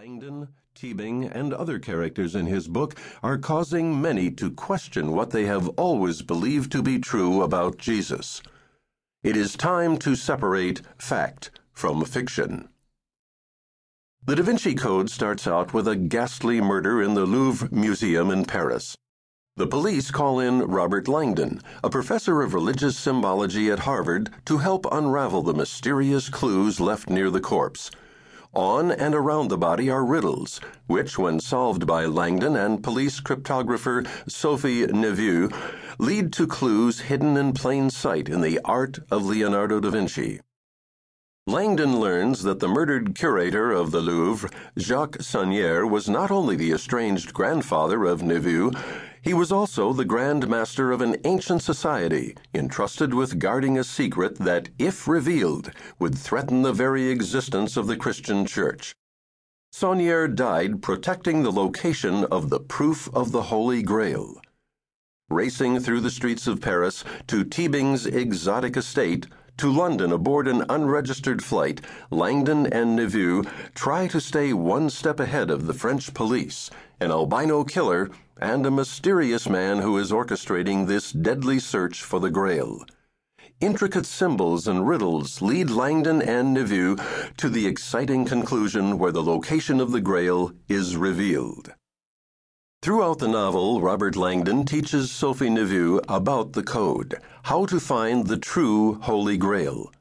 Langdon, Teabing, and other characters in his book are causing many to question what they have always believed to be true about Jesus. It is time to separate fact from fiction. The Da Vinci Code starts out with a ghastly murder in the Louvre Museum in Paris. The police call in Robert Langdon, a professor of religious symbology at Harvard, to help unravel the mysterious clues left near the corpse. On and around the body are riddles, which, when solved by Langdon and police cryptographer Sophie Neveu, lead to clues hidden in plain sight in the art of Leonardo da Vinci. Langdon learns that the murdered curator of the Louvre, Jacques Saunière, was not only the estranged grandfather of Neveu, he was also the Grand Master of an ancient society entrusted with guarding a secret that, if revealed, would threaten the very existence of the Christian Church. Saunière died protecting the location of the proof of the Holy Grail. Racing through the streets of Paris to Teabing's exotic estate, to London aboard an unregistered flight, Langdon and Neveu try to stay one step ahead of the French police, an albino killer, and a mysterious man who is orchestrating this deadly search for the Grail. Intricate symbols and riddles lead Langdon and Neveu to the exciting conclusion where the location of the Grail is revealed. Throughout the novel, Robert Langdon teaches Sophie Neveu about the code, how to find the true Holy Grail.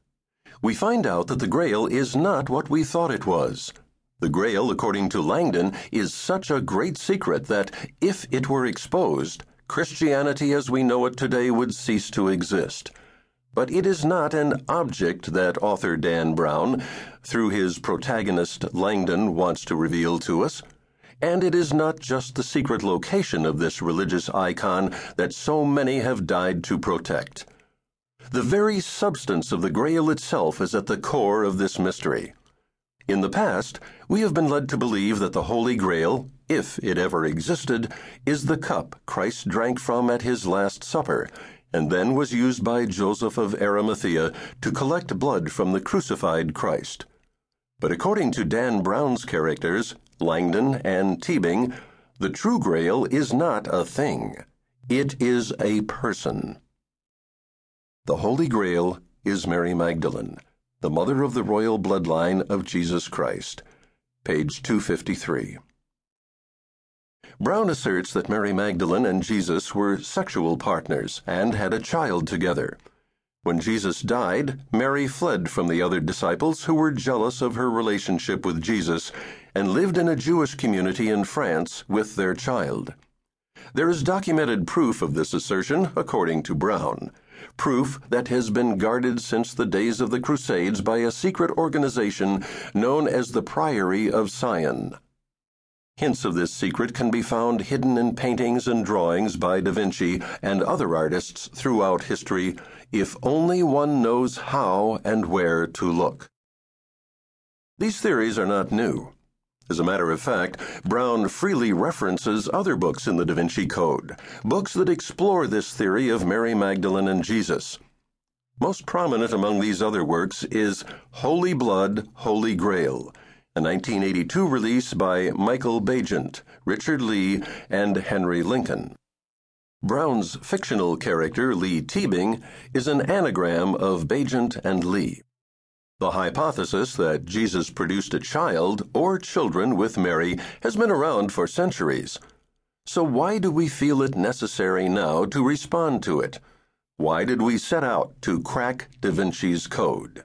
We find out that the Grail is not what we thought it was. The Grail, according to Langdon, is such a great secret that, if it were exposed, Christianity as we know it today would cease to exist. But it is not an object that author Dan Brown, through his protagonist Langdon, wants to reveal to us. And it is not just the secret location of this religious icon that so many have died to protect. The very substance of the Grail itself is at the core of this mystery. In the past, we have been led to believe that the Holy Grail, if it ever existed, is the cup Christ drank from at his Last Supper, and then was used by Joseph of Arimathea to collect blood from the crucified Christ. But according to Dan Brown's characters, Langdon and Teabing, the true grail is not a thing, it is a person. The Holy Grail is Mary Magdalene, the mother of the royal bloodline of Jesus Christ. Page 253. Brown asserts that Mary Magdalene and Jesus were sexual partners and had a child together. When Jesus died, Mary fled from the other disciples who were jealous of her relationship with Jesus and lived in a Jewish community in France with their child. There is documented proof of this assertion, according to Brown. Proof that has been guarded since the days of the Crusades by a secret organization known as the Priory of Sion. Hints of this secret can be found hidden in paintings and drawings by Da Vinci and other artists throughout history, if only one knows how and where to look. These theories are not new. As a matter of fact, Brown freely references other books in the Da Vinci Code, books that explore this theory of Mary Magdalene and Jesus. Most prominent among these other works is Holy Blood, Holy Grail a 1982 release by Michael Baigent, Richard Leigh, and Henry Lincoln. Brown's fictional character, Leigh Teabing, is an anagram of Baigent and Leigh. The hypothesis that Jesus produced a child or children with Mary has been around for centuries. So, why do we feel it necessary now to respond to it? Why did we set out to crack Da Vinci's code?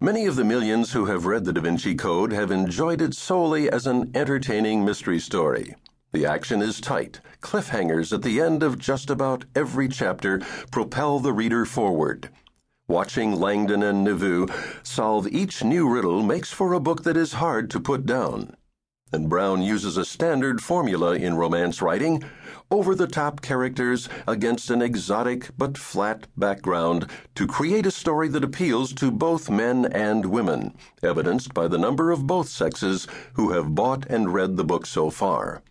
Many of the millions who have read the Da Vinci Code have enjoyed it solely as an entertaining mystery story. The action is tight. Cliffhangers at the end of just about every chapter propel the reader forward. Watching Langdon and Neveu solve each new riddle makes for a book that is hard to put down and Brown uses a standard formula in romance writing over the top characters against an exotic but flat background to create a story that appeals to both men and women, evidenced by the number of both sexes who have bought and read the book so far.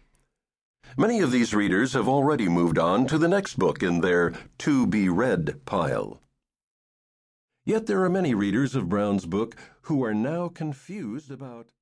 Many of these readers have already moved on to the next book in their to be read pile. Yet there are many readers of Brown's book who are now confused about